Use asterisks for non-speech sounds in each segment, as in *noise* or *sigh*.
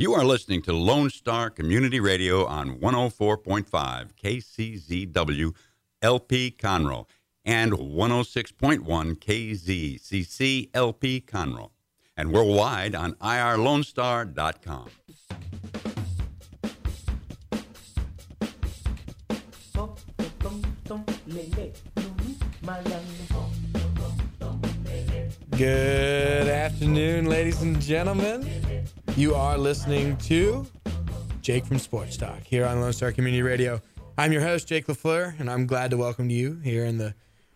You are listening to Lone Star Community Radio on 104.5 KCZW LP Conroe and 106.1 KZCC LP Conroe and worldwide on irlonestar.com. Good afternoon, ladies and gentlemen. You are listening to Jake from Sports Talk here on Lone Star Community Radio. I'm your host, Jake LaFleur, and I'm glad to welcome you here in the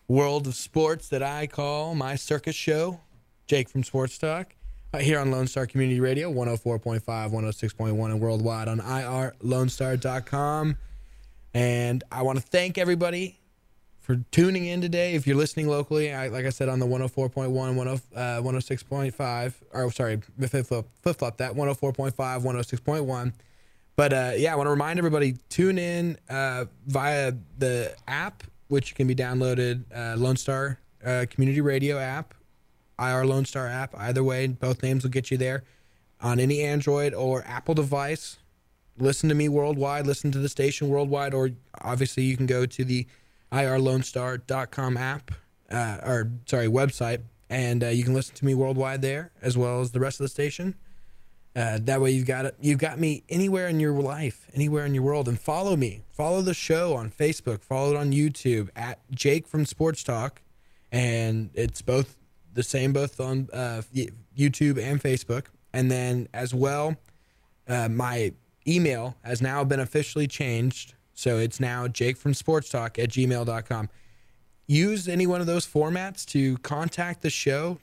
world of sports that I call my circus show, Jake from Sports Talk, uh, here on Lone Star Community Radio, 104.5, 106.1, and worldwide on irlonestar.com. And I want to thank everybody for tuning in today. If you're listening locally, I, like I said, on the 104.1, 10, uh, 106.5, or sorry, flip flop, that 104.5, 106.1. But uh, yeah, I want to remind everybody tune in uh, via the app, which can be downloaded, uh, Lone Star uh, Community Radio app, IR Lone Star app. Either way, both names will get you there on any Android or Apple device. Listen to me worldwide, listen to the station worldwide, or obviously you can go to the irlonestar.com app, uh, or sorry, website, and uh, you can listen to me worldwide there as well as the rest of the station. Uh, that way, you've got it. You've got me anywhere in your life, anywhere in your world, and follow me. Follow the show on Facebook. Follow it on YouTube at Jake from Sports Talk, and it's both the same both on uh, YouTube and Facebook. And then as well, uh, my email has now been officially changed so it's now Jake from Sports Talk at gmail.com. Use any one of those formats to contact the show.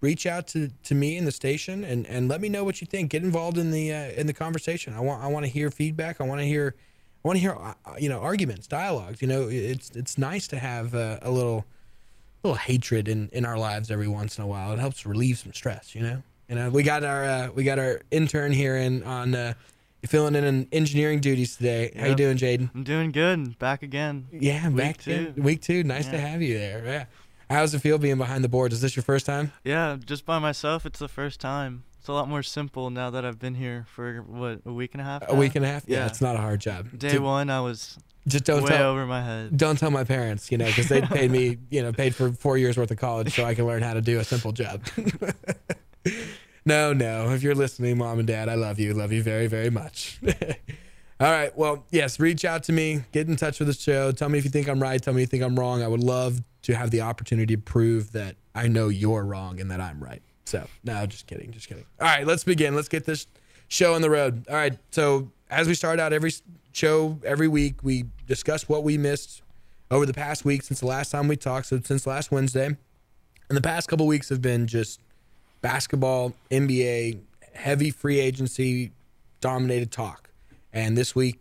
Reach out to, to me in the station and, and let me know what you think. Get involved in the uh, in the conversation. I want I want to hear feedback. I want to hear I want to hear uh, you know arguments, dialogues. You know, it's it's nice to have uh, a little little hatred in, in our lives every once in a while. It helps relieve some stress. You know. You know, we got our uh, we got our intern here in on uh, you're filling in on engineering duties today. How you doing, Jaden? I'm doing good. Back again. Yeah, week back two. Again. Week two. Nice yeah. to have you there. Yeah. How's it feel being behind the board? Is this your first time? Yeah, just by myself. It's the first time. It's a lot more simple now that I've been here for what a week and a half. Now? A week and a half. Yeah, yeah, it's not a hard job. Day to, one, I was just don't way tell, over my head. Don't tell my parents, you know, because they paid me, *laughs* you know, paid for four years worth of college so I can learn how to do a simple job. *laughs* No, no. If you're listening, mom and dad, I love you. Love you very, very much. *laughs* All right. Well, yes, reach out to me. Get in touch with the show. Tell me if you think I'm right. Tell me if you think I'm wrong. I would love to have the opportunity to prove that I know you're wrong and that I'm right. So, no, just kidding. Just kidding. All right, let's begin. Let's get this show on the road. All right. So, as we start out every show, every week, we discuss what we missed over the past week since the last time we talked. So, since last Wednesday. And the past couple weeks have been just basketball, NBA, heavy free agency dominated talk. And this week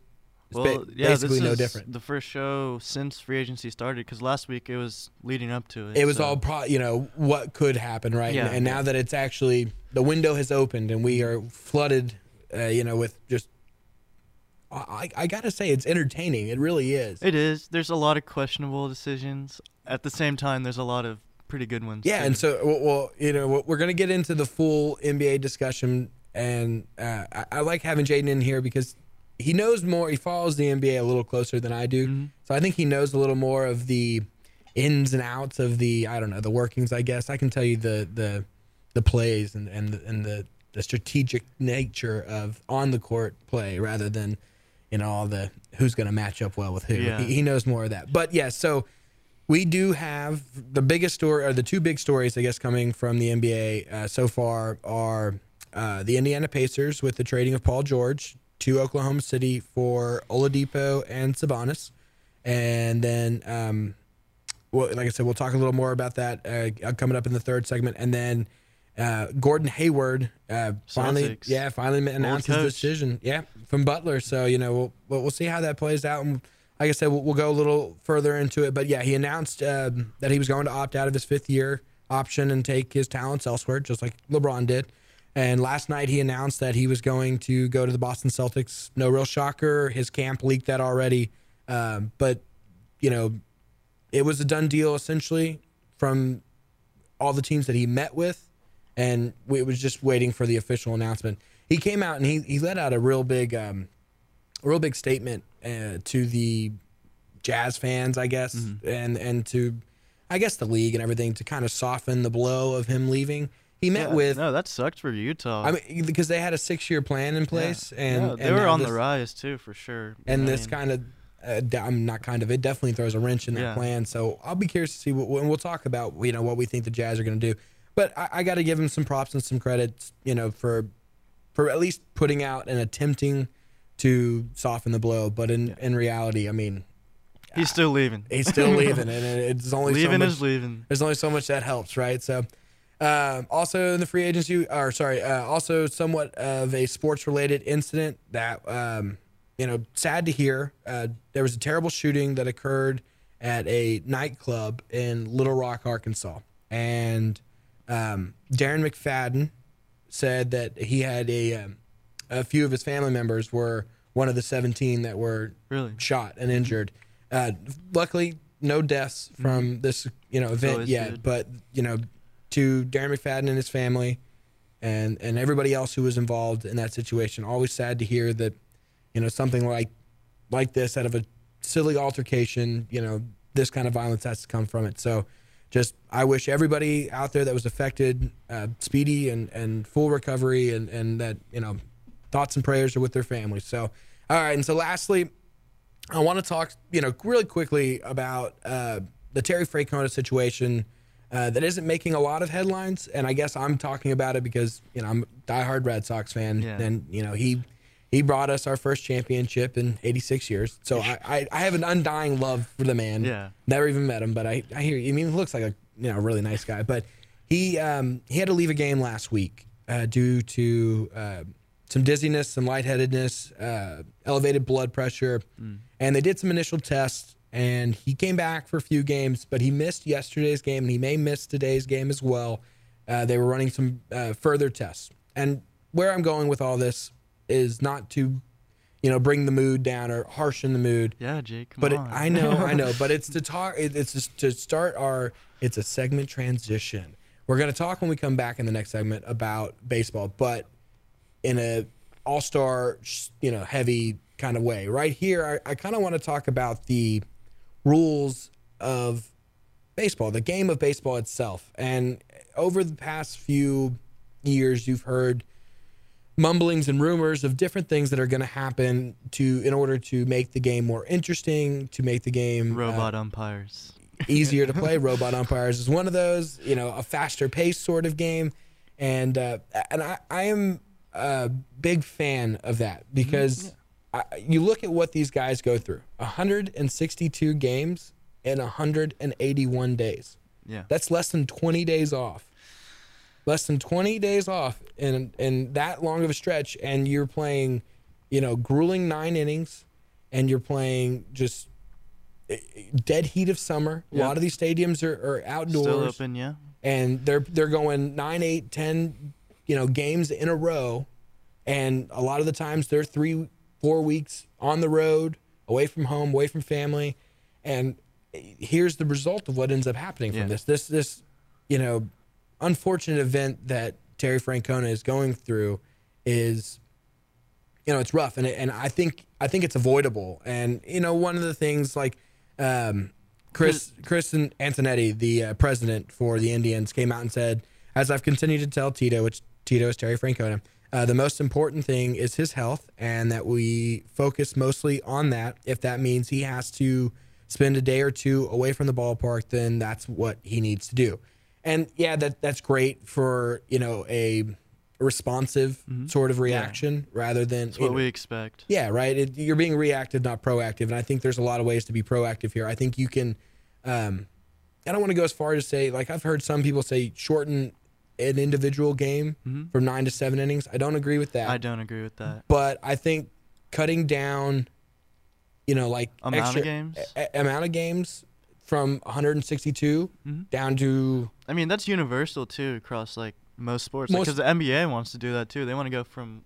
is well, ba- yeah, basically this no different. The first show since free agency started because last week it was leading up to it. It was so. all pro, you know what could happen, right? Yeah. And, and, now that it's actually the window has opened and we are flooded, uh, you know, with just. I, I gotta say it's entertaining. It really is. It is. There's a lot of questionable decisions. At the same time, there's a lot of pretty good ones. Yeah, too. and so well, you know, we're gonna get into the full NBA discussion, and uh, I, I, like having Jaden in here because he knows more. He follows the NBA a little closer than I do, mm-hmm. so I think he knows a little more of the ins and outs of the I don't know the workings. I guess I can tell you the the the plays and and the, and the the strategic nature of on the court play rather than you know all the who's going to match up well with who. Yeah. He, he knows more of that. But yeah, so we do have the biggest story, or the two big stories, I guess, coming from the NBA uh, so far are uh, the Indiana Pacers with the trading of Paul George to Oklahoma City for Oladipo and Sabonis, and then, um, well, like I said, we'll talk a little more about that uh, coming up in the third segment, and then. Uh, Gordon Hayward uh, finally, yeah, finally announced his decision, yeah, from Butler. So you know, we'll we'll see how that plays out, and like I said, we'll, we'll, go a little further into it. But yeah, he announced uh, that he was going to opt out of his fifth year option and take his talents elsewhere, just like LeBron did. And last night he announced that he was going to go to the Boston Celtics. No real shocker. His camp leaked that already. Um, but, you know, it was a done deal essentially from all the teams that he met with. And it was just waiting for the official announcement he came out and he he let out a real big um, a real big statement uh, to the Jazz fans, I guess, and and to I guess the league and everything to kind of soften the blow of him leaving. He met Yeah, with no, that sucked for Utah. I mean because they had a six year plan in place and, Yeah, they and were on this, the rise too, for sure. and I this mean, kind of uh, I'm not kind of it definitely throws a wrench in that Yeah. plan. So I'll be curious to see what and we'll talk about you know what we think the Jazz are going to do. But I, I got to give him some props and some credits, you know, for for at least putting out and attempting to soften the blow. But in in reality, I mean, he's still leaving. he's still *laughs* leaving, and it's only leaving so much, is leaving. there's only so much that helps, right? So, um, also in the free agency, or sorry, uh, also somewhat of a sports related incident that, um, you know, sad to hear. Uh, there was a terrible shooting that occurred at a nightclub in Little Rock, Arkansas. And um, Darren McFadden said that he had a, um, a few of his family members were one of the 17 that were Really? shot and injured. Uh, luckily, no deaths from this you know event yet. good. But you know, to Darren McFadden and his family, and and everybody else who was involved in that situation, always sad to hear that you know something like like this out of a silly altercation. You know, this kind of violence has to come from it. So. Just, I wish everybody out there that was affected uh, speedy and, and full recovery, and, and that you know, thoughts and prayers are with their families. So, all right, and so lastly, I want to talk, you know, really quickly about uh, the Terry Francona situation uh, that isn't making a lot of headlines, and I guess I'm talking about it because you know I'm a diehard Red Sox fan, Yeah. and you know he he brought us our first championship in 86 years, so I, I, I have an undying love for the man. Yeah. never even met him, but I I hear. I mean, he looks like a you know really nice guy, but he um, he had to leave a game last week uh, due to uh, some dizziness, some lightheadedness, uh, elevated blood pressure, and they did some initial tests. And he came back for a few games, but he missed yesterday's game, and he may miss today's game as well. Uh, they were running some uh, further tests, and where I'm going with all this is not to, you know, bring the mood down or harshen the mood. Yeah, Jake. Come But it. I know, *laughs* I know. But it's to talk. It's just to start our. It's a segment transition. We're gonna talk when we come back in the next segment about baseball, but in a all star, you know, heavy kind of way. Right here, I, I kind of want to talk about the rules of baseball, the game of baseball itself. And over the past few years, you've heard mumblings and rumors of different things that are going to happen to in order to make the game more interesting, to make the game uh, Robot umpires. *laughs* easier to play. Robot umpires is one of those. You know, a faster pace sort of game, and uh, and I, I am a big fan of that because I, you look at what these guys go through: 162 games in 181 days. Yeah. That's less than 20 days off. Less than 20 days off in in that long of a stretch, and you're playing, you know, grueling nine innings, and you're playing just eh, dead heat of summer. A lot of these stadiums are, are outdoors Still open, yeah. and they're they're going nine, eight, ten, you know, games in a row, and a lot of the times they're three, four weeks on the road, away from home, away from family, and here's the result of what ends up happening from Yeah. this. This this, you know, unfortunate event that Terry Francona is going through is you know it's rough and it, and I think I think it's avoidable and you know one of the things like um, Chris Chris Antonetti the uh, president for the Indians came out and said as I've continued to tell Tito which Tito is Terry Francona uh, the most important thing is his health and that we focus mostly on that if that means he has to spend a day or two away from the ballpark then that's what he needs to do and yeah that that's great for you know a responsive sort of reaction rather than That's what know- we expect. yeah, right. It, you're being reactive, not proactive, and I think there's a lot of ways to be proactive here. I think you can. Um, I don't want to go as far as to say like I've heard some people say shorten an individual game from nine to seven innings. I don't agree with that, I don't agree with that. but I think cutting down, you know, like Amount of games? a- amount of games from 162 Mm-hmm. down to I mean, that's universal too across like most sports. Because the NBA wants to do that too. They want to go from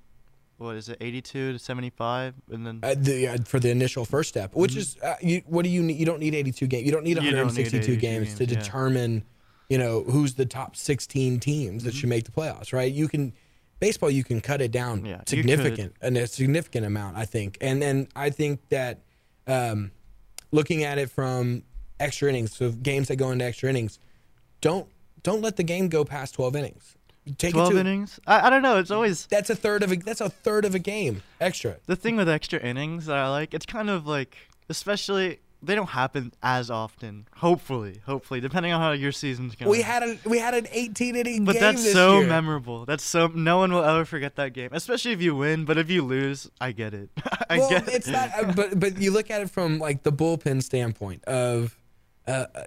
what is it, 82 to 75, and then uh, the, uh, for the initial first step, which is uh, you, what do you need? You don't need 82 games. You don't need Mm-hmm. You don't need 162 games, to determine yeah. You know, who's the top 16 teams Mm-hmm. that should make the playoffs, right? You can baseball you can cut it down Yeah, significant and a significant amount I think and then I think that um, looking at it from extra innings so games that go into extra innings don't don't let the game go past 12 innings take it 12 to innings. I, I don't know. It's always that's a third of a that's a third of a game extra the thing with extra innings that I like. It's kind of like, especially they don't happen as often. Hopefully, hopefully, depending on how your season's going. we had a we had an 18 inning But game But that's so year. memorable. That's so no one will ever forget that game, especially if you win. But if you lose, I get it. *laughs* I well, get it's it. not. uh, But but you look at it from like the bullpen standpoint of, uh, uh,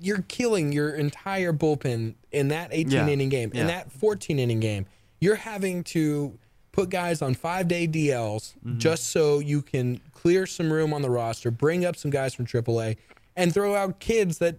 you're killing your entire bullpen in that 18 Yeah. inning game. In Yeah. that 14 inning game, you're having to put guys on five day DLs Mm-hmm. just so you can clear some room on the roster, bring up some guys from AAA, and throw out kids that,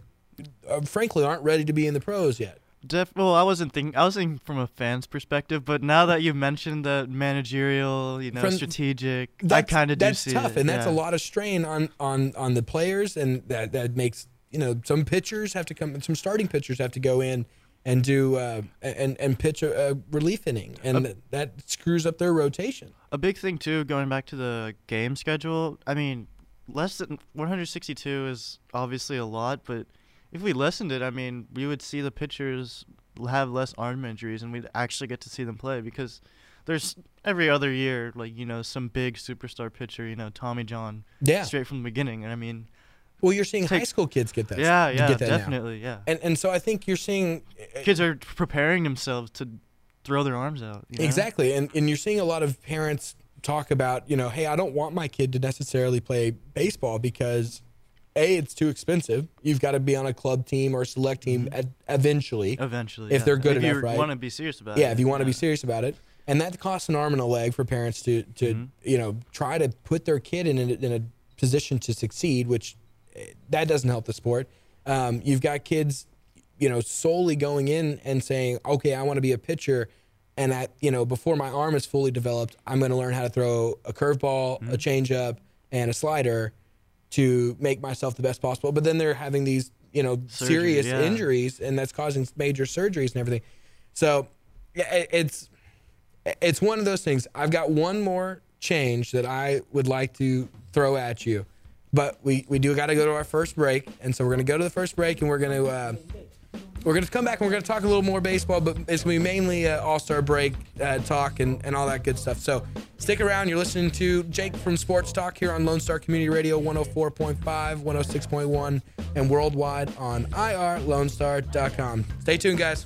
uh, frankly, aren't ready to be in the pros yet. Def- well, I wasn't thinking. I was thinking from a fan's perspective, but now that you've mentioned the managerial, you know, From- strategic, I kind of do that's see tough, it. and that's yeah. a lot of strain on on on the players, and that that makes you know some pitchers have to come, some starting pitchers have to go in and do uh, and and pitch a, a relief inning, and that, that screws up their rotation. A big thing too, going back to the game schedule. I mean, less than 162 is obviously a lot, but if we lessened it, I mean, we would see the pitchers have less arm injuries, and we'd actually get to see them play because there's every other year, like you know, some big superstar pitcher, you know, Tommy John, Yeah. straight from the beginning, and I mean, Well, you're seeing high school kids get that. yeah, yeah, get that now. definitely, yeah. And and so I think you're seeing Kids are preparing themselves to throw their arms out. you know? Exactly. And and you're seeing a lot of parents talk about, you know, hey, I don't want my kid to necessarily play baseball because A, it's too expensive. You've got to be on a club team or a select team Mm-hmm. eventually. Eventually, If yeah. they're good enough, right. if enough, you right? want to be serious about Yeah, it. Yeah, if you want to be serious about it. And that costs an arm and a leg for parents to to Mm-hmm. you know try to put their kid in a, in a position to succeed, which that doesn't help the sport. Um, you've got kids, you know, solely going in and saying, "Okay, I want to be a pitcher," and at you know before my arm is fully developed, I'm going to learn how to throw a curveball, Mm-hmm. a changeup, and a slider to make myself the best possible. But then they're having these you know Surgery, serious yeah. injuries, and that's causing major surgeries and everything. So yeah, it's it's one of those things. I've got one more change that I would like to throw at you, but we we do got to go to our first break, and so we're gonna go to the first break, and we're gonna uh, we're gonna come back and we're gonna talk a little more baseball, but it's gonna be mainly uh, All Star break uh, talk and and all that good stuff. So stick around. You're listening to Jake from Sports Talk here on Lone Star Community Radio 104.5, 106.1, and worldwide on irlonestar.com. Stay tuned, guys.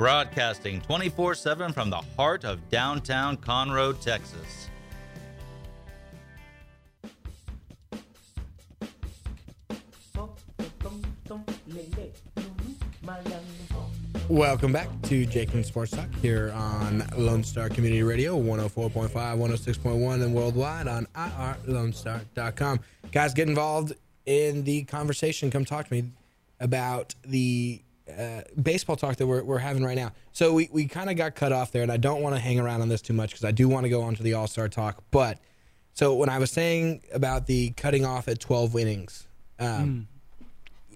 Broadcasting 24 7 from the heart of downtown Conroe, Texas. Welcome back to Jake and Sports Talk here on Lone Star Community Radio 104.5, 106.1, and worldwide on irlonestar.com. Guys, get involved in the conversation. Come talk to me about the uh, baseball talk that we're, we're having right now. So we, we kind of got cut off there, and I don't want to hang around on this too much because I do want to go on to the All Star talk. But so when I was saying about the cutting off at 12 innings, um,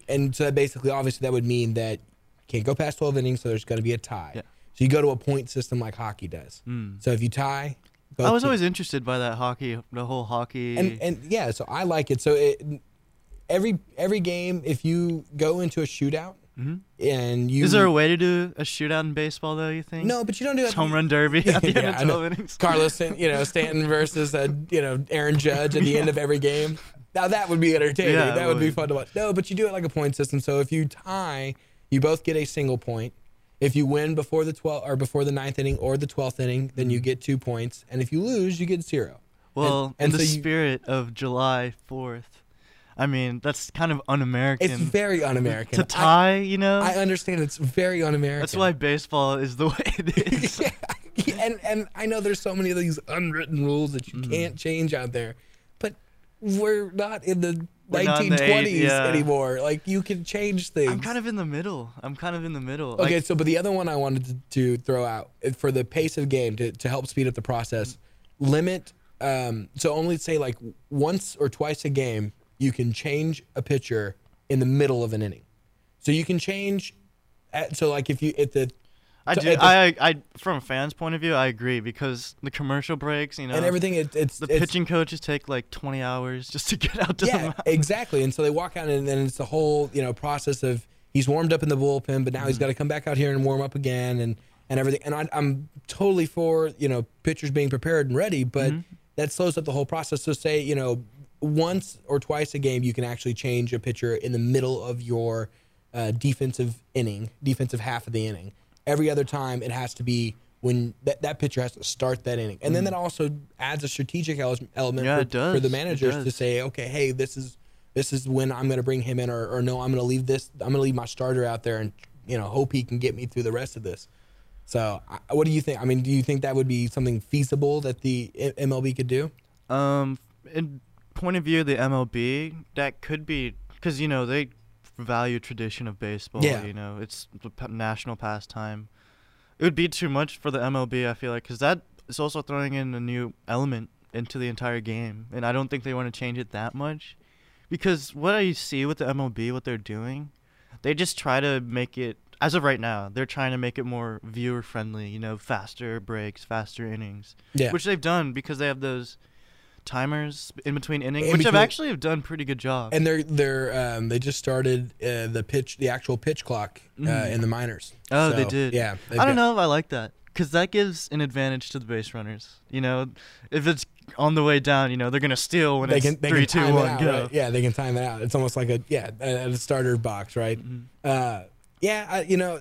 and so basically, obviously, that would mean that you can't go past 12 innings, so there's going to be a tie. Yeah. So you go to a point system like hockey does. So if you tie, both I was always interested by that hockey, the whole hockey. and and yeah, so I like it. So it, every every game, if you go into a shootout and you Mm-hmm. Is there a way to do a shootout in baseball though? You think? no, but you don't do It's that. home run derby at the *laughs* Yeah, end I of know. 12 innings. Carlos, you know, Stanton versus uh, you know Aaron Judge at the end of every game. Now that would be entertaining. Yeah, that would be fun to watch. No, but you do it like a point system. So if you tie, you both get a single point. If you win before the 12 or before the ninth inning or the 12th inning, then you get two points. And if you lose, you get zero. Well, and in the so you- spirit of July 4th, I mean, that's kind of un-American. It's very un-American. to tie, you know. I, I understand it's very un-American. that's why baseball is the *laughs* way it *laughs* is. yeah, and and I know there's so many of these unwritten rules that you Mm-hmm. can't change out there, but we're not in the We're not in the 1920s eight- yeah. anymore. Like you can change things. I'm kind of in the middle. I'm kind of in the middle. Okay, Like, so but the other one I wanted to, to throw out uh, for the pace of game to, to help speed up the process, limit. Um, so only say like once or twice a game you can change a pitcher in the middle of an inning. So you can change. At, so like if you at the I do. I, I, from a fan's point of view, I agree because the commercial breaks, you know, and everything it, it's the it's, pitching coaches take like 20 hours just to *laughs* get out to the yeah mound. exactly. And so they walk out and then it's the whole you know process of he's warmed up in the bullpen, but now Mm-hmm. he's got to come back out here and warm up again and and everything. And I, I'm totally for you know pitchers being prepared and ready, but Mm-hmm. that slows up the whole process. So say you know once or twice a game you can actually change a pitcher in the middle of your uh, defensive inning, defensive half of the inning. Every other time it has to be when that, that pitcher has to start that inning, and then that also adds a strategic element Mm. Yeah, for, for the managers to say, okay, hey, this is this is when I'm going to bring him in, or, or no, I'm going to leave this, I'm going to leave my starter out there, and you know, hope he can get me through the rest of this. So, I- what do you think? I mean, do you think that would be something feasible that the MLB could do? Um, in point of view of the MLB, that could be because you know they value tradition of baseball. Yeah. You know, it's the national pastime. It would be too much for the MLB. I feel like because that is also throwing in a new element into the entire game, and I don't think they want to change it that much. Because what I see with the MLB, what they're doing, they just try to make it. As of right now, they're trying to make it more viewer friendly. You know, faster breaks, faster innings Yeah. which they've done because they have those timers in between innings, In which have actually have done pretty good job. and they're they're um, they just started uh, the pitch, the actual pitch clock uh, in the minors. oh, they did. Yeah, I don't got- know if I like that because that gives an advantage to the base runners. You know, if it's on the way down, you know they're gonna steal when They it's can they three, can two, one, out, go. right? Yeah, they can time it out. It's almost like a yeah a, a starter box, right? Mm-hmm. Uh, yeah, I, you know,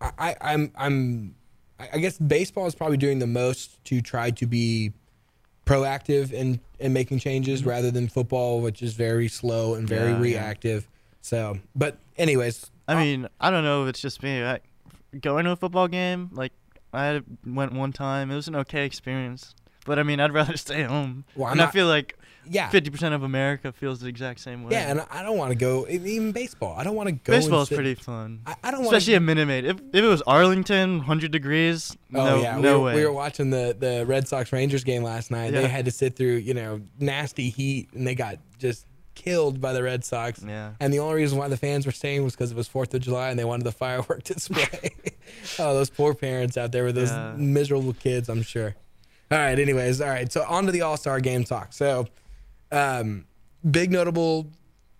I, I I'm I'm I guess baseball is probably doing the most to try to be proactive in in making changes rather than football, which is very slow and very Mm-hmm. Yeah, yeah. reactive. So, but anyways, I uh, mean, I don't know if it's just me. I, going to a football game, like I went one time. It was an okay experience, but I mean, I'd rather *laughs* stay home. Well, I'm and I feel like yeah, fifty percent of America feels the exact same way. yeah, and I don't want to go even baseball. I don't want to go. and Baseball's sit- pretty fun. I, I don't want Especially at Minute Maid. If, if it was Arlington, 100 degrees, Oh no, yeah, no we were, way. we were watching the the Red Sox Rangers game last night. They had to sit through you know nasty heat, and they got just killed by the Red Sox. Yeah. And the only reason why the fans were staying was because it was Fourth of July and they wanted the *laughs* firework display. *laughs* oh, those poor parents out there with those Yeah. miserable kids. I'm sure. All right. Anyways, all right. So on to the All Star Game talk. So, um, big notable,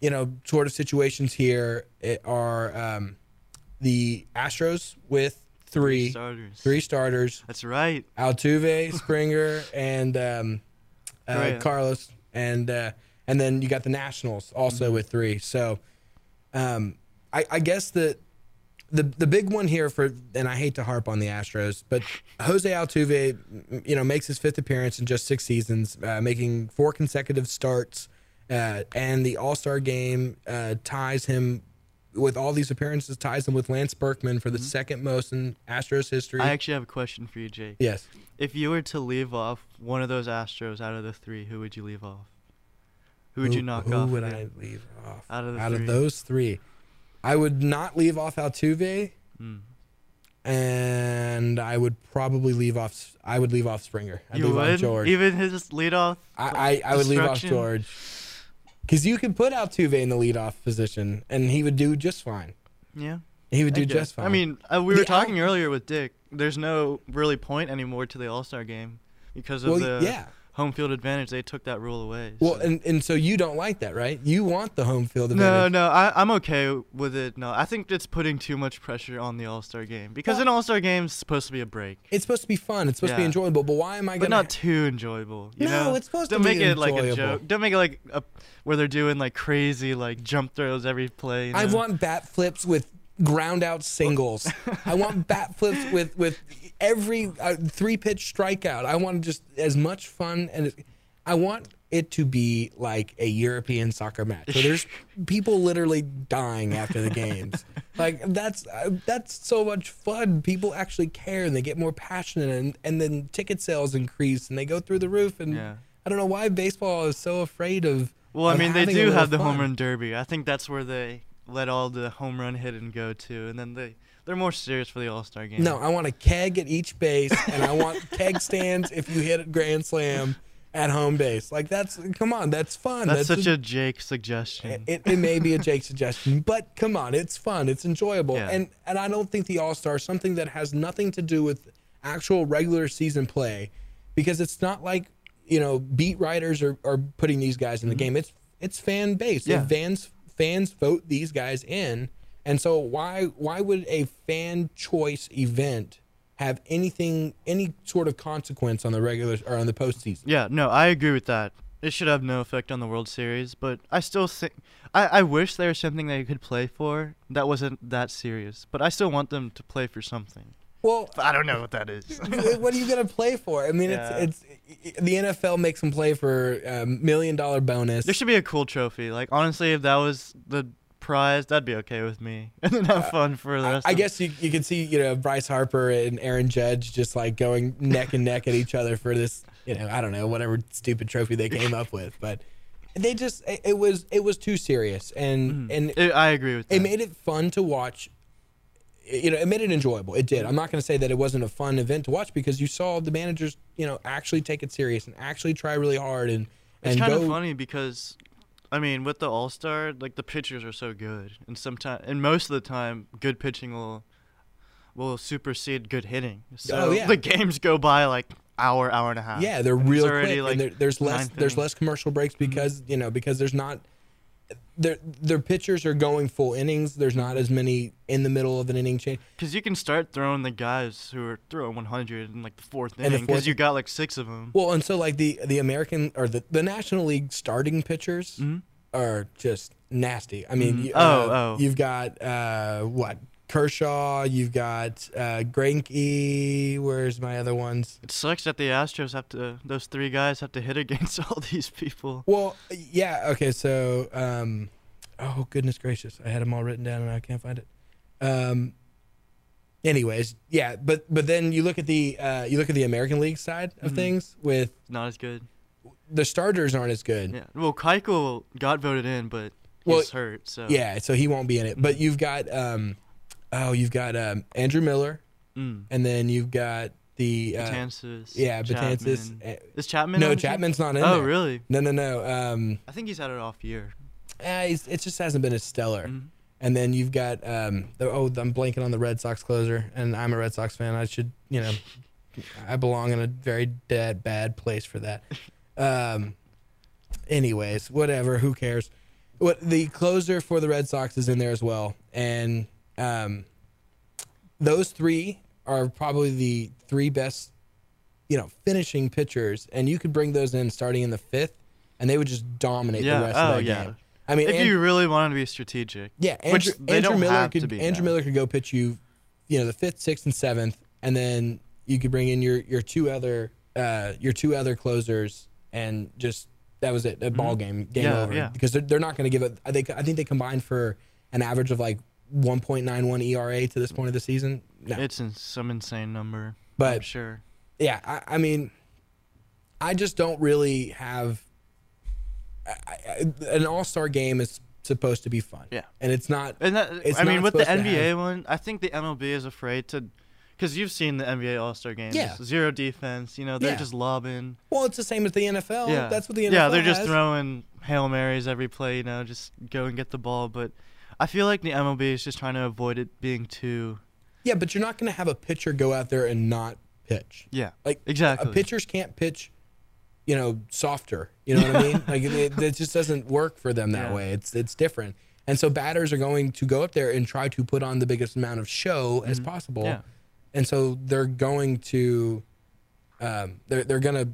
you know, sort of situations here are um, the Astros with three starters. three starters: That's right. Altuve, *laughs* Springer, and um, uh, Correa. Carlos, and uh, and then you got the Nationals also Mm-hmm. with three. So, um, I, I guess the the the big one here for, and I hate to harp on the Astros, but Jose Altuve, you know, makes his fifth appearance in just six seasons, uh, making four consecutive starts, uh, and the All Star game uh, ties him. With all these appearances, ties him with Lance Berkman for the second most in Astros history. Mm-hmm. I actually have a question for you, Jake. yes. If you were to leave off one of those Astros out of the three, who would you leave off? Who would you knock who off? would again? I leave off? Out of the out three. of those three, I would not leave off Altuve, Hmm. and I would probably leave off. I would leave off Springer. I'd You leave would? off George. Even his leadoff? I, I, I would leave off? George, because you could put Altuve in the leadoff position, and he would do just fine. Yeah. He would do just fine. I mean, uh, we The were talking Al- earlier with Dick. There's no really point anymore to the All Star game because of well, the yeah. Home field advantage. They took that rule away. Well, and, and so you don't like that, right? You want the home field advantage. no, no, I, I'm okay with it. No, I think it's putting too much pressure on the All Star game because Well- an All Star game is supposed to be a break, It's supposed to be fun. It's supposed to be enjoyable. But why am I but gonna? not too enjoyable. You No, know? it's supposed to Don't be make it like a joke. Don't make it like a, where they're doing like crazy like jump throws every play. you I want bat flips with ground out singles. *laughs* I want bat flips with with every uh, three pitch strikeout. I want just as much fun and I want it to be like a European soccer match. So there's *laughs* people literally dying after the games. *laughs* like that's uh, that's so much fun. People actually care and they get more passionate and and then ticket sales increase and they go through the roof and Yeah. I don't know why baseball is so afraid of Well, I mean, they do have the fun. home run derby. I think that's where they let all the home run hit and go to, and then they they're more serious for the All Star game. No, I want a keg at each base, and I want *laughs* keg stands if you hit a grand slam at home base. Like that's come on, that's fun. that's, such just- a Jake suggestion. It, it may be a Jake suggestion, but come on, it's fun, it's enjoyable, Yeah. and and I don't think the All Star is something that has nothing to do with actual regular season play, because it's not like you know beat writers are, are putting these guys in the game. It's it's fan based. Mm-hmm. Yeah. Fans fans vote these guys in, and so why why would a fan choice event have anything any sort of consequence on the regular or on the postseason? Yeah, no, I agree with that. It should have no effect on the World Series, but I still think I, I wish there was something they could play for that wasn't that serious. But I still want them to play for something. Well, I don't know what that is. *laughs* what are you gonna play for? I mean, Yeah. it's it's the NFL makes them play for a million dollar bonus. there should be a cool trophy. Like honestly, if that was the prize, that'd be okay with me. *laughs* And then have fun for the I, rest. I of guess you, you could see you know Bryce Harper and Aaron Judge just like going neck and neck at each other for this you know I don't know whatever stupid trophy they came up with, but they just it, it was it was too serious and mm-hmm. and It, I agree with that. it made it fun to watch. You know, it made it enjoyable. It did. I'm not going to say that it wasn't a fun event to watch because you saw the managers, you know, actually take it serious and actually try really hard and It's and kind go. of funny because, I mean, with the All Star, like the pitchers are so good, and sometimes, and most of the time, good pitching will will supersede good hitting. So Oh, yeah. the games go by like hour, hour and a half. Yeah, they're and real quick, like, and there, there's less there's. Mm-hmm. less commercial breaks because you know because there's not their their pitchers are going full innings. There's not as many in the middle of an inning change. Because you can start throwing the guys who are throwing 100 in like the fourth the inning because you got like six of them. Well, and so like the the American or the the National League starting pitchers Mhm. are just nasty. I mean, Mhm. you- Oh, uh, oh. you've got uh, what Kershaw, you've got uh. Where's my other ones? It sucks that the Astros have to; those three guys have to hit against *laughs* all these people. Well, yeah, okay, so um oh goodness gracious, I had them all written down and I can't find it. Um anyways, yeah, but but then you look at the uh you look at the American League side of Mhm. things with Not as good. the starters aren't as good. Yeah. Well, Keuchel got voted in, but he's Well, hurt. So Yeah, so he won't be in it. But you've got um oh, you've got um Andrew Miller Mm. and then you've got the uh, Betances. yeah, Betances. Chapman. Uh, Is Chapman? no, the team? Chapman's not in Oh, there. really? No, no, no. Um I think he's had an off year. eh, he's, it just hasn't been as stellar. Mhm. And then you've got um the, oh I'm blanking on the Red Sox closer and I'm a Red Sox fan. I should, you know, I belong in a very dead bad place for that. *laughs* Um anyways, whatever, who cares? What the closer for the Red Sox is in there as well. And um those three are probably the three best you know, finishing pitchers and you could bring those in starting in the 5th and they would just dominate Yeah, the rest oh, of that yeah. game. I mean, If and- you really wanted to be strategic. yeah, Andrew, they Andrew Miller could Andrew now. Miller could go pitch you, you know, the fifth, sixth, and seventh, and then you could bring in your your two other uh your two other closers, and just that was it, a ball game, game Mm-hmm. Yeah, over. Because they're, they're not going to give it. I think I think they combined for an average of like 1.91 ERA to this point of the season. No, It's in some insane number. I'm But- sure. yeah, I, I mean, I just don't really have. I, I, an All Star game is supposed to be fun. Yeah. and it's not. And that, It's I mean, not with the NBA have- one, I think the MLB is afraid to, because you've seen the NBA All Star games. Yeah. Zero defense. You know, they're Yeah. just lobbing. Well, it's the same as the NFL. yeah. That's what the NFL Yeah, they're just throwing hail marys every play. You know, just go and get the ball. But I feel like the MLB is just trying to avoid it being too. Yeah, but you're not going to have a pitcher go out there and not pitch. Yeah. Like Exactly. a pitchers can't pitch, you know, softer. You know what I mean? *laughs* Like it, it just doesn't work for them that Yeah. way. It's it's different. And so batters are going to go up there and try to put on the biggest amount of show as possible. Mm-hmm. Yeah. And so they're going to, um, they're they're gonna,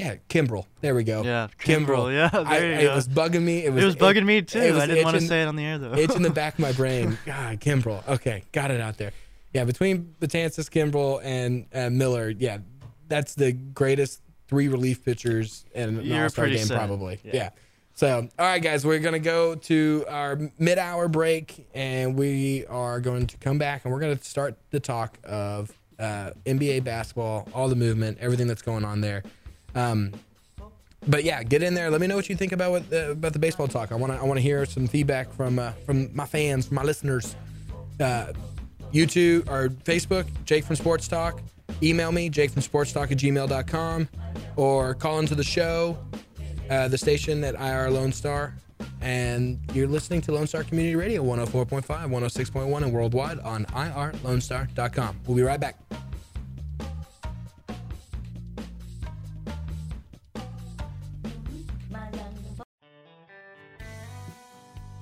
yeah, Kimbrel. There we go. Yeah, Kimbrel, yeah, I- there you I- go. It was bugging me. It was, It was bugging me too. it I didn't want to say it on the air though. it's in the back of my brain. *laughs* God, Kimbrel. Okay, got it out there. Yeah, between Betances, Kimbrel, and uh, Miller, yeah, that's the greatest three relief pitchers and an You're All Star game set. probably. Yeah. Yeah. So, all right, guys, we're gonna go to our mid-hour break, and we are going to come back, and we're gonna start the talk of uh, NBA basketball, all the movement, everything that's going on there. Um, but yeah, get in there. Let me know what you think about what, about the baseball talk. I want to I want to hear some feedback from uh, from my fans, from my listeners. Uh, YouTube or Facebook, Jake from Sports Talk. Email me, Jake from Sports Talk at gmail.com, or call into the show, uh, the station at IR Lone Star. And you're listening to Lone Star Community Radio 104.5, 106.1, and worldwide on irlonestar.com. We'll be right back.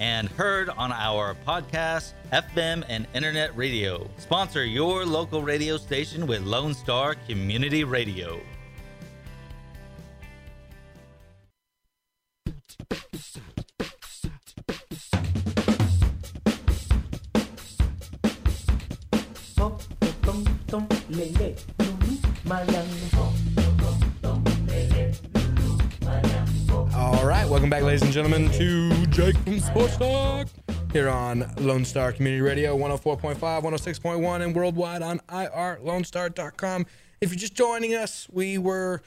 and heard on our podcast, FM, and internet radio. Sponsor your local radio station with Lone Star Community Radio. Jake from Sports Talk here on Lone Star Community Radio 104.5, 106.1, and worldwide on irlonestar.com. If you're just joining us, we were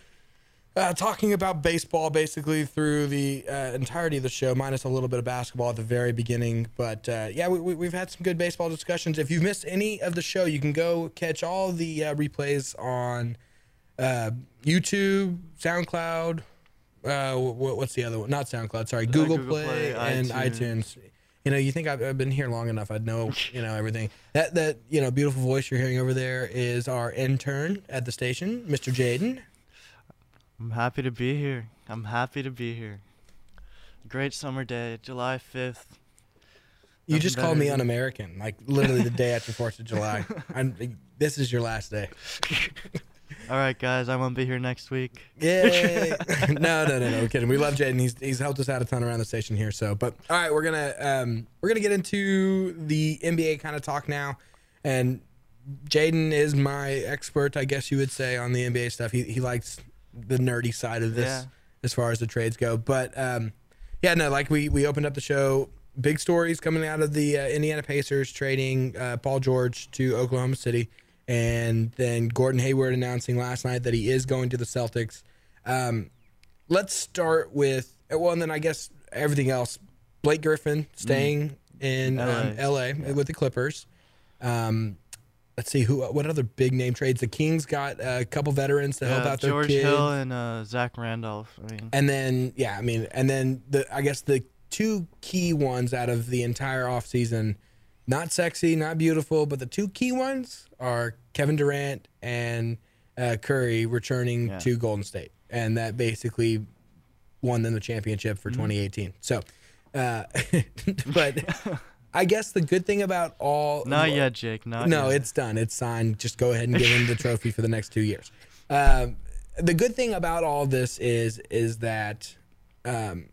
uh, talking about baseball basically through the uh, entirety of the show, minus a little bit of basketball at the very beginning. But uh, yeah, we, we, we've had some good baseball discussions. If you've missed any of the show, you can go catch all the uh, replays on uh, YouTube, SoundCloud. Uh, wh- what's the other one? Not SoundCloud. Sorry, Google, Google Play, Play, and iTunes. iTunes. You know, you think I've, I've been here long enough? I'd know, you know, everything. That that you know, beautiful voice you're hearing over there is our intern at the station, Mr. Jaden. I'm happy to be here. I'm happy to be here. Great summer day, July 5th. You Nothing just called me un-American, like literally the day after Fourth of July. *laughs* I'm, this is your last day. *laughs* All right, guys, I won't be here next week. Yay! *laughs* *laughs* no, no, no, no. We're kidding. We love Jaden. He's he's helped us out a ton around the station here. So, but all right, we're gonna um we're gonna get into the NBA kind of talk now, and Jaden is my expert, I guess you would say, on the NBA stuff. He he likes the nerdy side of this Yeah. as far as the trades go. But um, yeah, no, like we we opened up the show. Big stories coming out of the uh, Indiana Pacers trading uh, Paul George to Oklahoma City, and then Gordon Hayward announcing last night that he is going to the Celtics. Um, let's start with well, and then I guess everything else. Blake Griffin staying in um, LA. LA with the Clippers. Um, let's see who what other big name trades. The Kings got a couple veterans to help Yeah, out their George kids. Hill and uh, Zach Randolph. I mean, And then yeah, I mean, and then the I guess the two key ones out of the entire offseason, not sexy, not beautiful, but the two key ones are Kevin Durant and uh, Curry returning Yeah. to Golden State, and that basically won them the championship for Mm-hmm. 2018. So, uh, *laughs* but I guess the good thing about all not yet, Jake. Not no, yet. it's done. It's signed. Just go ahead and give him the *laughs* trophy for the next two years. Um, the good thing about all this is is that um,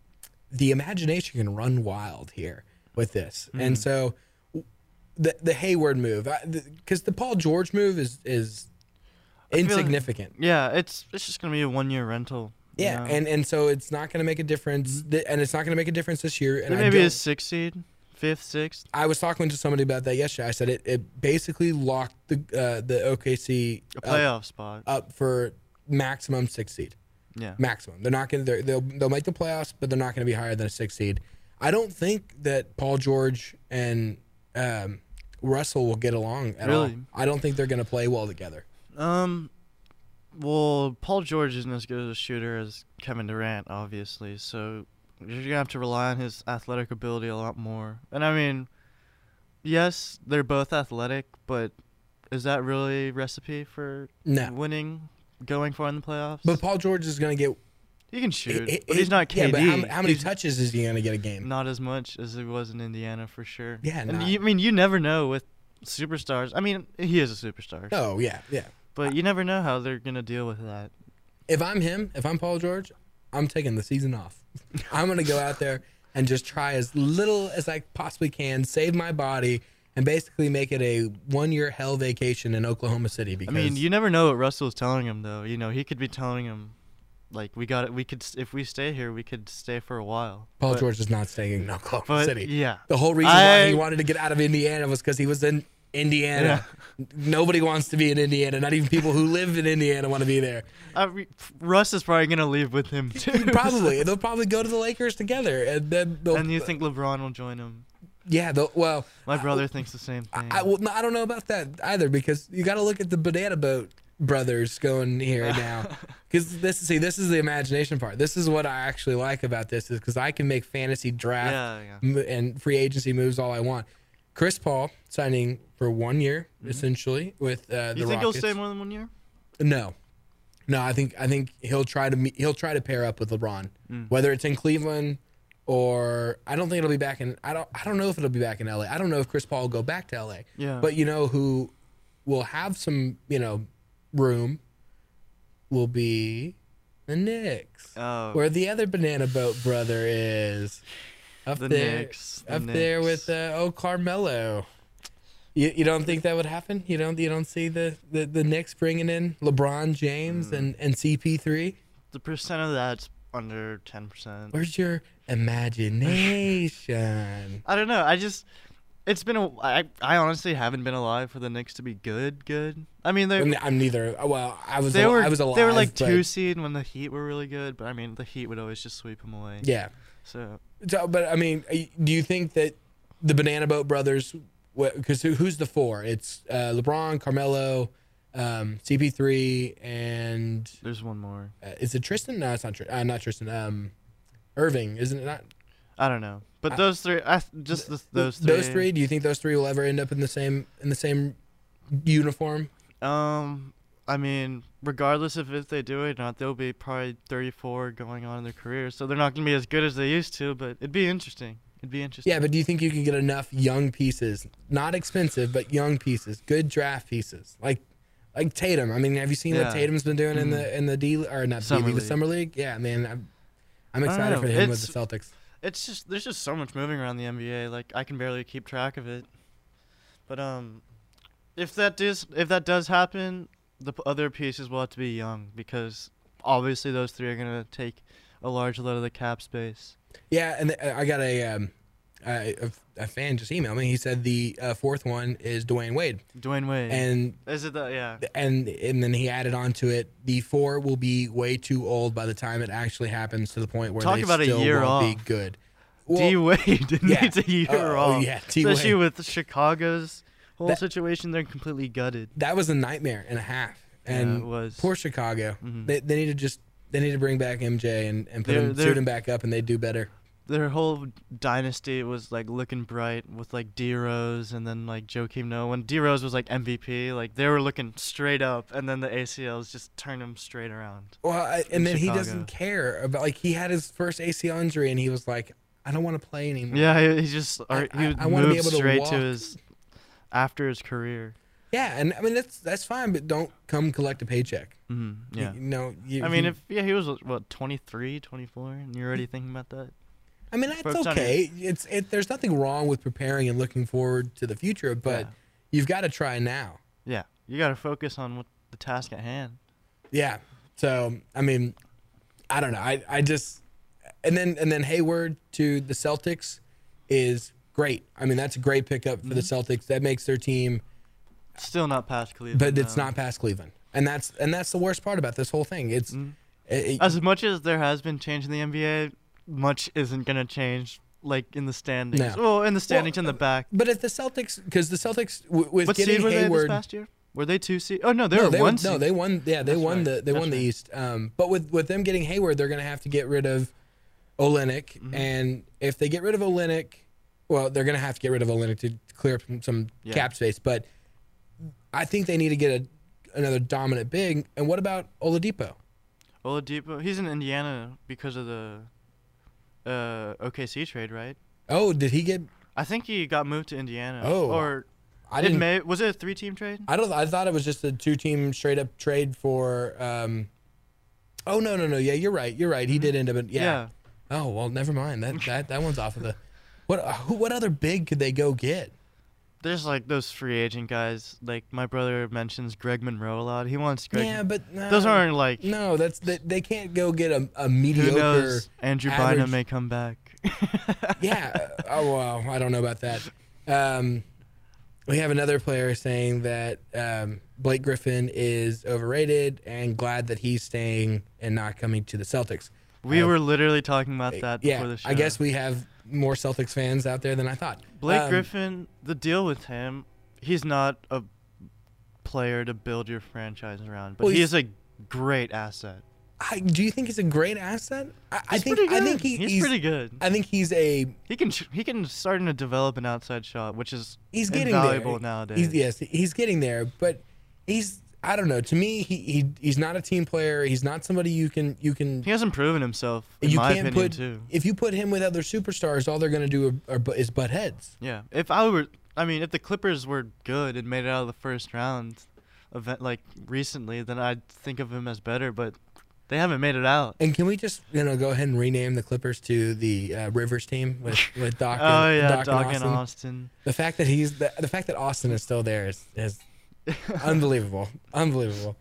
the imagination can run wild here with this, Mm. and so the the Hayward move, because the, Paul George move is is feel like- insignificant. Yeah, it's it's just gonna be a one year rental. Yeah, know? and and so it's not going to make a difference, th- and it's not going to make a difference this year. And maybe a six seed, fifth, sixth. I was talking to somebody about that yesterday. I said it, it basically locked the uh, the OKC A up- playoff spot. up for maximum six seed. yeah. Maximum. They're not going to. They'll they'll make the playoffs, but they're not going to be higher than a six seed. I don't think that Paul George and um, Russell will get along at all. Really? I don't think they're going to play well together. Um, well, Paul George isn't as good as a shooter as Kevin Durant, obviously. So you're gonna have to rely on his athletic ability a lot more. And I mean, yes, they're both athletic, but is that really recipe for No. winning going for in the playoffs. But Paul George is going to get. He can shoot, it- but he's not KD. Yeah, but how, how many He's touches is he to get a game? Not as much as he was in Indiana for sure. Yeah, and you, I mean you never know with superstars. I mean he is a superstar, Oh yeah, yeah. but you never know how they're gonna deal with that. If I'm him, if I'm Paul George, I'm taking the season off. *laughs* I'm going to go out there and just try as little as I possibly can, save my body, and basically make it a one year hell vacation in Oklahoma City. Because I mean, you never know what Russell's telling him though. You know, he could be telling him, like, we got it. We could, if we stay here, we could stay for a while. Paul But- George is not staying in Oklahoma but, City. Yeah. The whole reason why he wanted to get out of Indiana was because he was in Indiana. Nobody wants to be in Indiana. Not even people who live in Indiana want to be there. I re- Russ is probably gonna leave with him too. Probably *laughs* they'll probably go to the Lakers together, and then and you think LeBron will join him? Yeah, well, My brother thinks the same thing. I, well, I don't know about that either because you got to look at the banana boat brothers going here now. *laughs* Because this, see, this is the imagination part. This is what I actually like about this is because I can make fantasy draft yeah, yeah. and free agency moves all I want. Chris Paul signing for one year essentially with uh, the Mm-hmm. You think he'll stay more than one year? No, no. I think I think he'll try to meet, he'll try to pair up with LeBron, Mm. whether it's in Cleveland or I don't think it'll be back in. I don't I don't know if it'll be back in LA. I don't know if Chris Paul will go back to LA. Yeah. But you know who will have some you know room will be the Knicks, Oh, where the other banana boat brother is up The there, Knicks, the up there with uh, oh Carmelo. You, you don't think that would happen? You don't you don't see the, the, the Knicks bringing in LeBron James Mm. and, and CP3? the percent of that's under ten percent. Where's your imagination? *laughs* I don't know. I just it's been a I I honestly haven't been alive for the Knicks to be good. Good. I mean they I'm, neither. Well, I was they al- were I was alive. they were like two seed when the Heat were really good, but I mean the Heat would always just sweep them away. Yeah. So So, but I mean, uh, do you think that the Banana Boat brothers? Because who, who's the four? It's uh, LeBron, Carmelo, um, CP3, and there's one more. uh, is it Tristan? No, it's not. Tr- uh, not Tristan. Um, Irving, isn't it? Not I don't know, but I- those three, I, just the, those three. Those three. Do you think those three will ever end up in the same in the same uniform? Um, I mean, regardless of if they do it or not, they'll be probably 34 going on in their career, so they're not gonna be as good as they used to. But it'd be interesting. It'd be interesting. Yeah, but do you think you can get enough young pieces, not expensive, but young pieces, good draft pieces, like like Tatum? I mean, have you seen what Tatum's been doing in the in the D or not D Summer League, the summer league? Yeah, man, I'm I'm excited for him with the Celtics. It's just there's just so much moving around the NBA. Like I can barely keep track of it. But um, if that does if that does happen, the p- other pieces will have to be young because obviously those three are gonna take a large load of the cap space. Yeah, and th- I got a um a, a- a fan just emailed me. He said the uh, fourth one is Dwyane Wade, Dwyane Wade. and is it that? Yeah. and and then he added on to it the four will be way too old by the time it actually happens to the point where Talk they about a year won't be off. good. D Wade yeah. needs a year Oh, off. yeah, D. Especially with Chicago's whole That- situation, they're completely gutted. that was a nightmare and a half. Yeah, And it was. poor Chicago. Mhm. They, they need to just they need to bring back MJ and, and put They're- him they're- suit him back up and they'd do better. Their whole dynasty was like looking bright with like D Rose and then like Joakim Noah. When D Rose was like MVP, like they were looking straight up, and then the ACLs just turned them straight around. Well, I, and then he doesn't care about like he had his first ACL injury and he was like, I don't want to play anymore. Yeah, he, he just I- he I- would I wanna be able straight walk. to his after his career. Yeah, and I mean that's that's fine, but don't come collect a paycheck. hmm Yeah. You, know, you, I mean, if yeah, he was what 23, 24, and you're already thinking about that. I mean that's okay. It's it. There's nothing wrong with preparing and looking forward to the future, but Yeah. you've got to try now. Yeah, you got to focus on what the task at hand. Yeah. So I mean, I don't know. I I just and then and then Hayward to the Celtics is great. I mean, that's a great pickup for the Mm-hmm. Celtics. That makes their team, Still not past Cleveland, but it's no. not past Cleveland, and that's and that's the worst part about this whole thing. It's Mhm. it- As much as there has been change in the NBA, much isn't gonna change. Like in the standings. No. Well, in the standings in the uh, back. but if the Celtics, because the Celtics w- with What getting seed were they Hayward, this past year? Were they two seed? Oh no, they no, were they one won, seed. no, they won. Yeah, they That's won right. the they That's won the right. East. Um, but with with them getting Hayward, they're going to have to get rid of Olynyk, Mhm. and if they get rid of Olynyk, well, they're going to have to get rid of Olynyk to clear up some, some Yeah. cap space. But I think they need to get a another dominant big. And what about Oladipo? Oladipo, he's in Indiana because of the uh, OKC trade, right? Oh, did he get? I think he got moved to Indiana. Oh, or I didn't. may, was it a three-team trade? I don't. I thought it was just a two-team straight-up trade for. Um, oh no no no yeah you're right you're right he did end up in yeah. Oh well never mind that *laughs* that that one's off of the. What who, what other big could they go get? There's like those free agent guys. Like my brother mentions Greg Monroe a lot. He wants Greg. yeah, but no, those aren't like. No, that's they, they can't go get a, a Who mediocre. knows? Andrew average- Bynum may come back. *laughs* yeah. Oh well, I don't know about that. Um, we have another player saying that um, Blake Griffin is overrated and glad that he's staying and not coming to the Celtics. we Uh, were literally talking about that yeah, before the show. I guess we have more Celtics fans out there than I thought. Blake Um, Griffin, the deal with him, he's not a player to build your franchise around, but Well, he is a great asset. I, do you think he's a great asset? I, I think I think he, he's, he's pretty good. I think he's a He can he can starting to develop an outside shot, which is he's getting invaluable there. nowadays. He's, yes, he's getting there, but he's I don't know. To me, he, he he's not a team player. He's not somebody you can you can He hasn't proven himself, in you my can't opinion, put too. if you put him with other superstars, all they're going to do are, are, is butt heads. Yeah, if I were, I mean, if the Clippers were good and made it out of the first round, event like recently, then I'd think of him as better. But they haven't made it out. And can we just you know go ahead and rename the Clippers to the uh, Rivers team with with Doc? oh and, yeah, Doc and Doc and Austin? Austin. The fact that he's the, the fact that Austin is still there is, is unbelievable, unbelievable.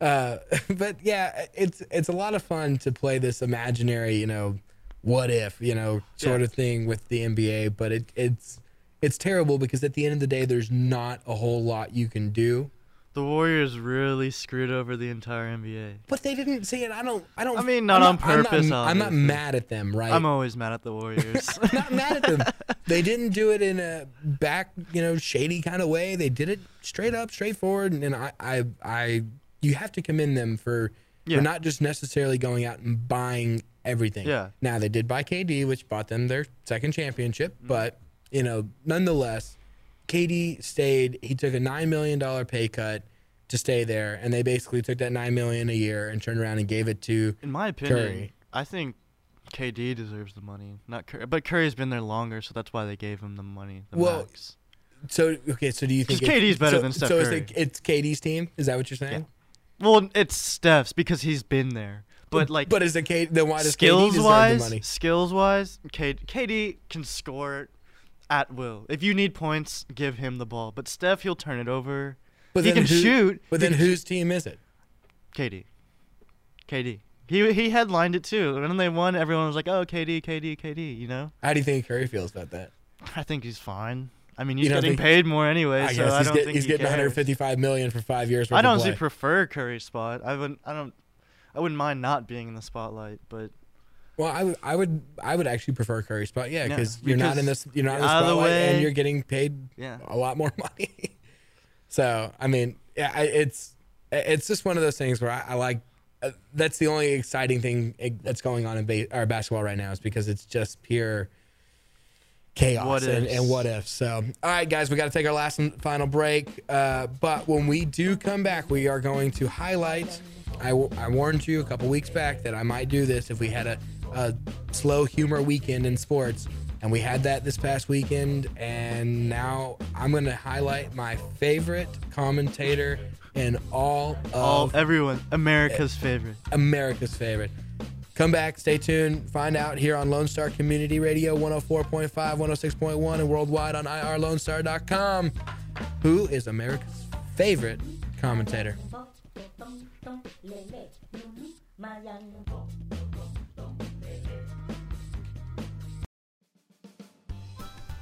Uh, *laughs* but yeah, it's it's a lot of fun to play this imaginary, you know, what if, you know, sort Yeah. of thing with the NBA. But it it's it's terrible because at the end of the day, there's not a whole lot you can do. The Warriors really screwed over the entire NBA. But they didn't say it. I don't. I don't. I mean, not on purpose, I'm not, I'm not mad at them, right? I'm always mad at the Warriors. *laughs* not mad at them. *laughs* They didn't do it in a back, you know, shady kind of way. They did it straight up, straightforward, and, and I, I, I, you have to commend them for, Yeah. for not just necessarily going out and buying everything. Yeah. Now they did buy KD, which bought them their second championship, Mm-hmm. but you know, nonetheless, KD stayed. He took a nine million dollar pay cut to stay there, and they basically took that nine million a year and turned around and gave it to In my opinion, Curry. I think KD deserves the money, not Curry. But Curry's been there longer, so that's why they gave him the money. The Well, max. So okay, so do you think KD's better so, than Steph So Curry. it's, it's KD's team? Is that what you're saying? Well, it's Steph's because he's been there. But like, but is it K? Then why does KD skills deserve wise, the money? skills wise, K- KD can score at will. If you need points, give him the ball. But Steph, he'll turn it over. But he can who- shoot. But then whose team is it? KD. KD. He he headlined it too. And when they won, everyone was like, "Oh, KD, KD, KD." You know. How do you think Curry feels about that? I think he's fine. I mean, he's don't getting paid more anyway, I so guess I he's, don't get- think he's he getting cares. 155 million for five years. I of honestly prefer Curry's spot. I wouldn't. I don't. I wouldn't mind not being in the spotlight, but Well, I would, I would, I would actually prefer Curry spot. Yeah, Yeah, because you're not in this, you're not in the of the spotlight, and you're getting paid yeah. a lot more *laughs* money. so, I mean, yeah, I, it's, it's just one of those things where I, I like. Uh, that's the only exciting thing eh, that's going on in ba- or basketball right now is because it's just pure chaos What and, and what if. So, all right, guys, we got to take our last and final break. Uh, but when we do come back, we are going to highlight. I, w- I warned you a couple weeks back that I might do this if we had a, a slow humor weekend in sports. And we had that this past weekend. And now I'm going to highlight my favorite commentator in all of All everyone, America's favorite. America's favorite. Come back, stay tuned, find out here on Lone Star Community Radio 104.5, 106.1, and worldwide on irlonestar.com. Who is America's favorite commentator?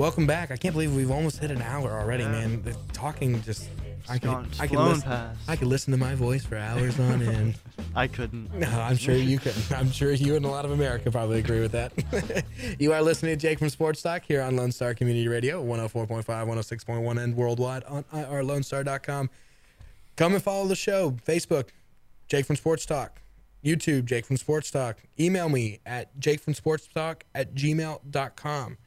Welcome back. I can't believe we've almost hit an hour already, man. The talking just I could, I, could listen, past. I could listen to my voice for hours on end. *laughs* I couldn't. No, I'm sure you could. I'm sure you and a lot of America probably agree with that. *laughs* you are listening to Jake from Sports Talk here on Lone Star Community Radio, 104.5, 106.1, and worldwide on irlonestar.com. Come and follow the show. Facebook, Jake from Sports Talk. YouTube, Jake from Sports Talk. Email me at jakefromsportstalk at gmail.com.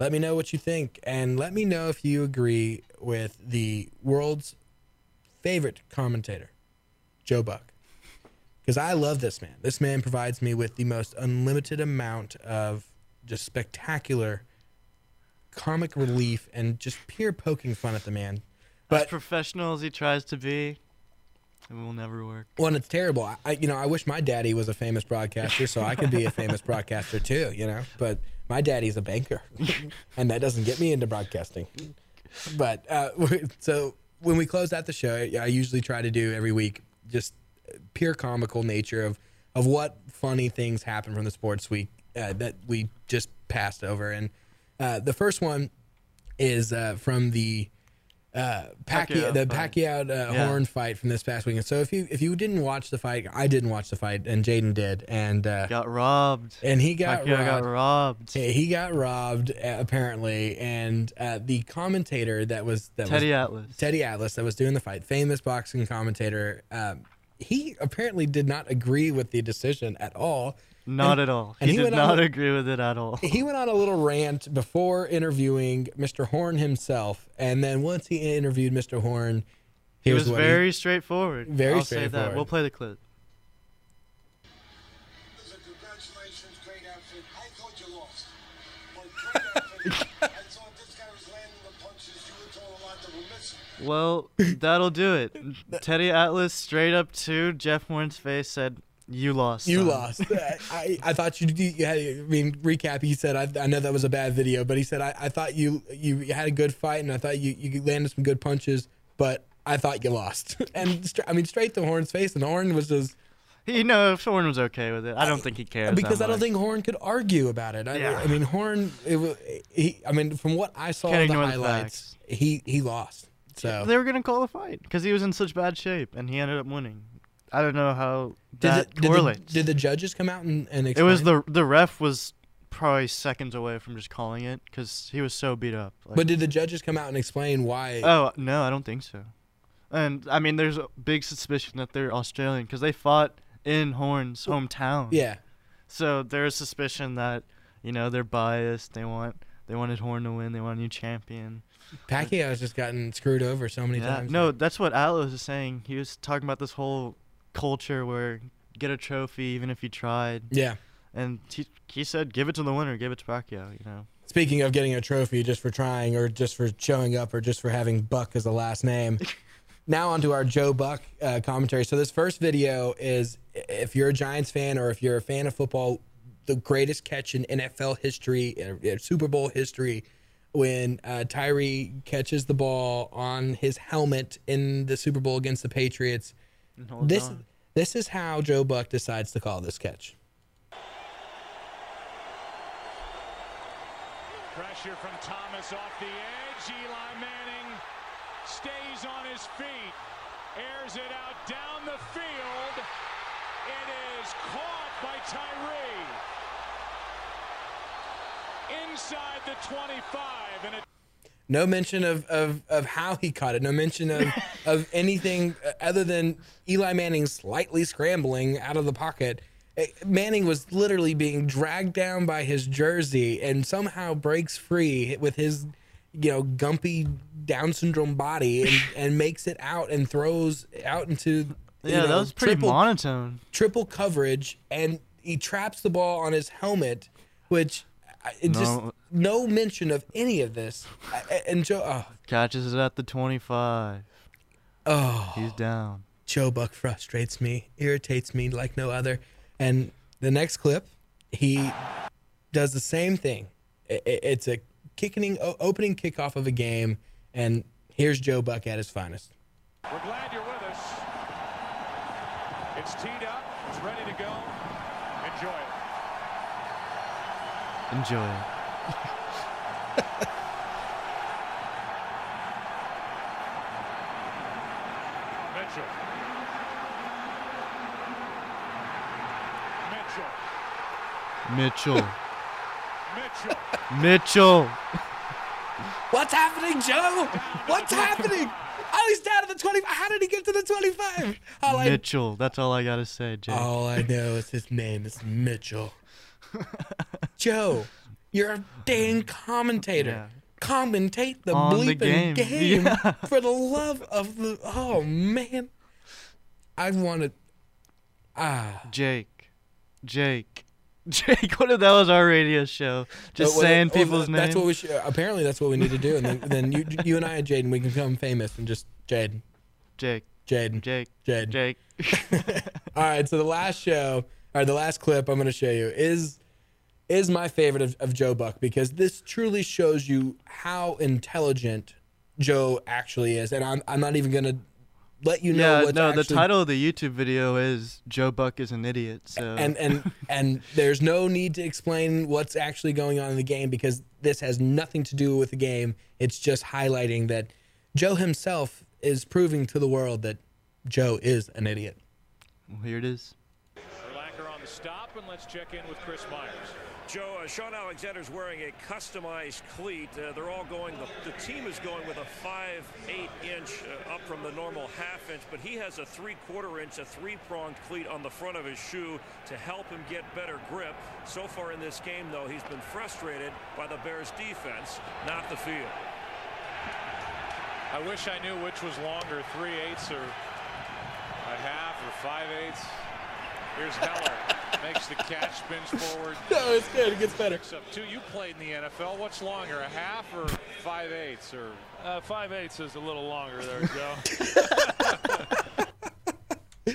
Let me know what you think, and let me know if you agree with the world's favorite commentator, Joe Buck because I love this man. This man provides me with the most unlimited amount of just spectacular comic relief and just pure poking fun at the man. as But professional as he tries to be, it will never work. when it's terrible, I you know I wish my daddy was a famous broadcaster so I could be a famous *laughs* broadcaster too. You know, but my daddy's a banker, *laughs* and that doesn't get me into broadcasting. But uh, *laughs* so when we close out the show, I usually try to do every week just pure comical nature of of what funny things happen from the sports week uh, that we just passed over. And uh, the first one is uh, from the uh, Pacquiao, Pacquiao the. Pacquiao uh, Yeah. Horn fight from this past weekend. So if you if you didn't watch the fight, I didn't watch the fight, and Jaden did, and uh, Got robbed. and he got Pacquiao got robbed. robbed. Yeah, he got robbed uh, apparently, and uh, the commentator that was that Teddy was Atlas. Teddy Atlas that was doing the fight, famous boxing commentator. Um, he apparently did not agree with the decision at all. Not And- at all. He, he did not a- agree with it at all. *laughs* He went on a little rant before interviewing Mr. Horn himself, and then once he interviewed Mr. Horn, He was very straightforward. Very I'll say that. straightforward. We'll play the clip. Listen, congratulations, great outfit. I thought you lost. But great outfit. I thought this guy was landing the punches. You were throwing a lot that were missing. Well, that'll do it. Teddy Atlas straight up to Jeff Horn's face said, "You lost." You son." lost. I, I thought you, you had. I mean, recap. He said, I, I know that was a bad video, but he said, I, I thought you you had a good fight, and I thought you you landed some good punches, but I thought you lost. *laughs* and stra- I mean, straight to Horn's face, and Horn was just He know if Horn was okay with it. I don't think he cared. because I don't think Horn could argue about it. I, Yeah. I mean, Horn. It, wa- he. I mean, from what I saw Can't the ignore the highlights, he he lost. So they were gonna call a fight because he was in such bad shape and he ended up winning. I don't know how did that the, did, correlates. the, did the judges come out and, and explain? it was the the ref was probably seconds away from just calling it because he was so beat up. Like, But did the judges come out and explain why? oh no, I don't think so. And I mean, there's a big suspicion that they're Australian because they fought in Horn's hometown. yeah. So there's suspicion that you know they're biased. They want they wanted Horn to win. They want a new champion. Pacquiao has just gotten screwed over so many Yeah. times. No, that's what Atlas is saying. He was talking about this whole culture where get a trophy even if you tried, Yeah. and he he said give it to the winner, give it to Pacquiao. You know. Speaking of getting a trophy just for trying or just for showing up or just for having Buck as a last name. *laughs* now onto our Joe Buck uh, commentary. So this first video is if you're a Giants fan or if you're a fan of football, the greatest catch in NFL history, Super Bowl history, when uh, Tyree catches the ball on his helmet in the Super Bowl against the Patriots. And holds This on. this is how Joe Buck decides to call this catch. Pressure from Thomas off the edge. Eli Manning stays on his feet, airs it out down the field. It is caught by Tyree. Inside the 25, and it No mention of, of, of how he caught it. No mention of, *laughs* of anything other than Eli Manning slightly scrambling out of the pocket. Uh, Manning was literally being dragged down by his jersey and somehow breaks free with his, you know, gumpy Down syndrome body and, *laughs* and makes it out and throws out into, Yeah, that was pretty triple, monotone. triple coverage and he traps the ball on his helmet, which I- it just No. no mention of any of this. I- And Joe, oh, Catches it at the 25. oh, He's down. Joe Buck frustrates me, irritates me like no other. And the next clip, he does the same thing. I- I- It's a kicking, opening kickoff of a game, and here's Joe Buck at his finest. we're glad you're with us. It's teed up. It's ready to go. Enjoy it. Mitchell. Mitchell. Mitchell. Mitchell. *laughs* What's happening, Joe? What's happening? Oh, he's down to the 25. How did he get to the 25? All Mitchell. I... That's all I got to say, Joe. All I know is his name is Mitchell. *laughs* Joe, you're a dang commentator. Yeah. Commentate the On the bleeping game. game, Yeah. for the love of the. Oh man, I wanted. Ah, Jake. Jake. *laughs* Jake. What if that was our radio show? Just well, saying people's names. That's what we should. Apparently, that's what we need to do, and then, then you, you and I and Jaden, we can become famous and just Jaden, Jake. Jaden, Jake. Jaden. Jake. *laughs* All right, so the last show, or the last clip I'm going to show you is is my favorite of, of Joe Buck because this truly shows you how intelligent Joe actually is, and I'm I'm not even going to let you know yeah, what's no, the title of the YouTube video is Joe Buck is an idiot. So and and *laughs* and there's no need to explain what's actually going on in the game because this has nothing to do with the game. It's just highlighting that Joe himself is proving to the world that Joe is an idiot. Well, here it is. Urlacher on the stop, and let's check in with Chris Myers. Joe, uh, Shaun Alexander's wearing a customized cleat. Uh, they're all going, the, the team is going with a 5 8 inch uh, up from the normal half inch, but he has a 3 quarter inch, a three pronged cleat on the front of his shoe to help him get better grip. So far in this game, though, he's been frustrated by the Bears' defense, not the field. I wish I knew which was longer, three eighths or a half or five eighths. Here's Heller. Makes the catch, spins forward. *laughs* No, it's good. It gets better. Up two. You played in the NFL. What's longer, a half or five eighths? Or uh, five eighths is a little longer there, Joe. *laughs*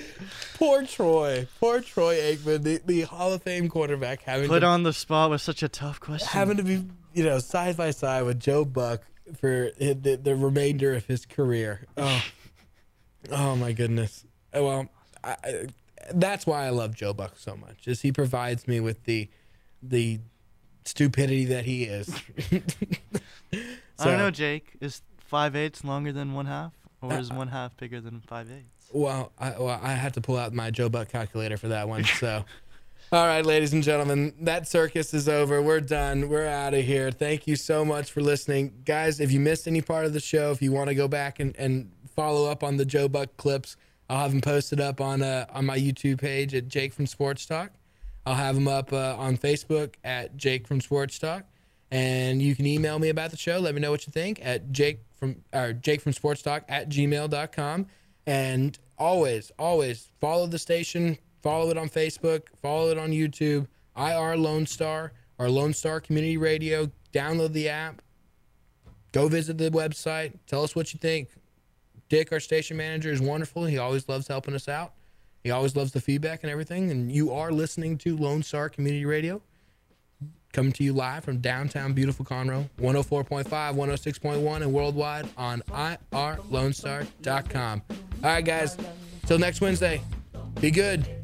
Poor Troy. Poor Troy Aikman, the, the Hall of Fame quarterback, having Put to, on the spot was such a tough question. having to be, you know, side by side with Joe Buck for the, the remainder of his career. Oh, *laughs* oh my goodness. Well, I, I, that's why I love Joe Buck so much. Is he provides me with the the stupidity that he is. *laughs* I don't know, Jake. Is five eighths longer than one half, or Uh, is one half bigger than five eighths? Well, I, well, I had to pull out my Joe Buck calculator for that one. *laughs* So, all right, ladies and gentlemen, that circus is over. We're done. We're out of here. Thank you so much for listening, guys. If you missed any part of the show, if you want to go back and, and follow up on the Joe Buck clips, I'll have them posted up on uh, on my YouTube page at Jake from Sports Talk. I'll have them up uh, on Facebook at Jake from Sports Talk. And you can email me about the show. Let me know what you think at Jake from or Jake from Sports Talk at gmail.com. And always, always follow the station, follow it on Facebook, follow it on YouTube, IR Lone Star or Lone Star Community Radio. Download the app. Go visit the website. Tell us what you think. Dick, our station manager, is wonderful. He always loves helping us out. He always loves the feedback and everything. And you are listening to Lone Star Community Radio coming to you live from downtown beautiful Conroe, 104.5, 106.1, and worldwide on irlonestar.com. All right, guys. Till next Wednesday. Be good.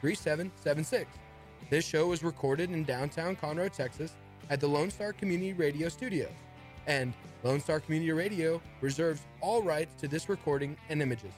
3776. This show was recorded in downtown Conroe, Texas at the Lone Star Community Radio Studios. And Lone Star Community Radio reserves all rights to this recording and images.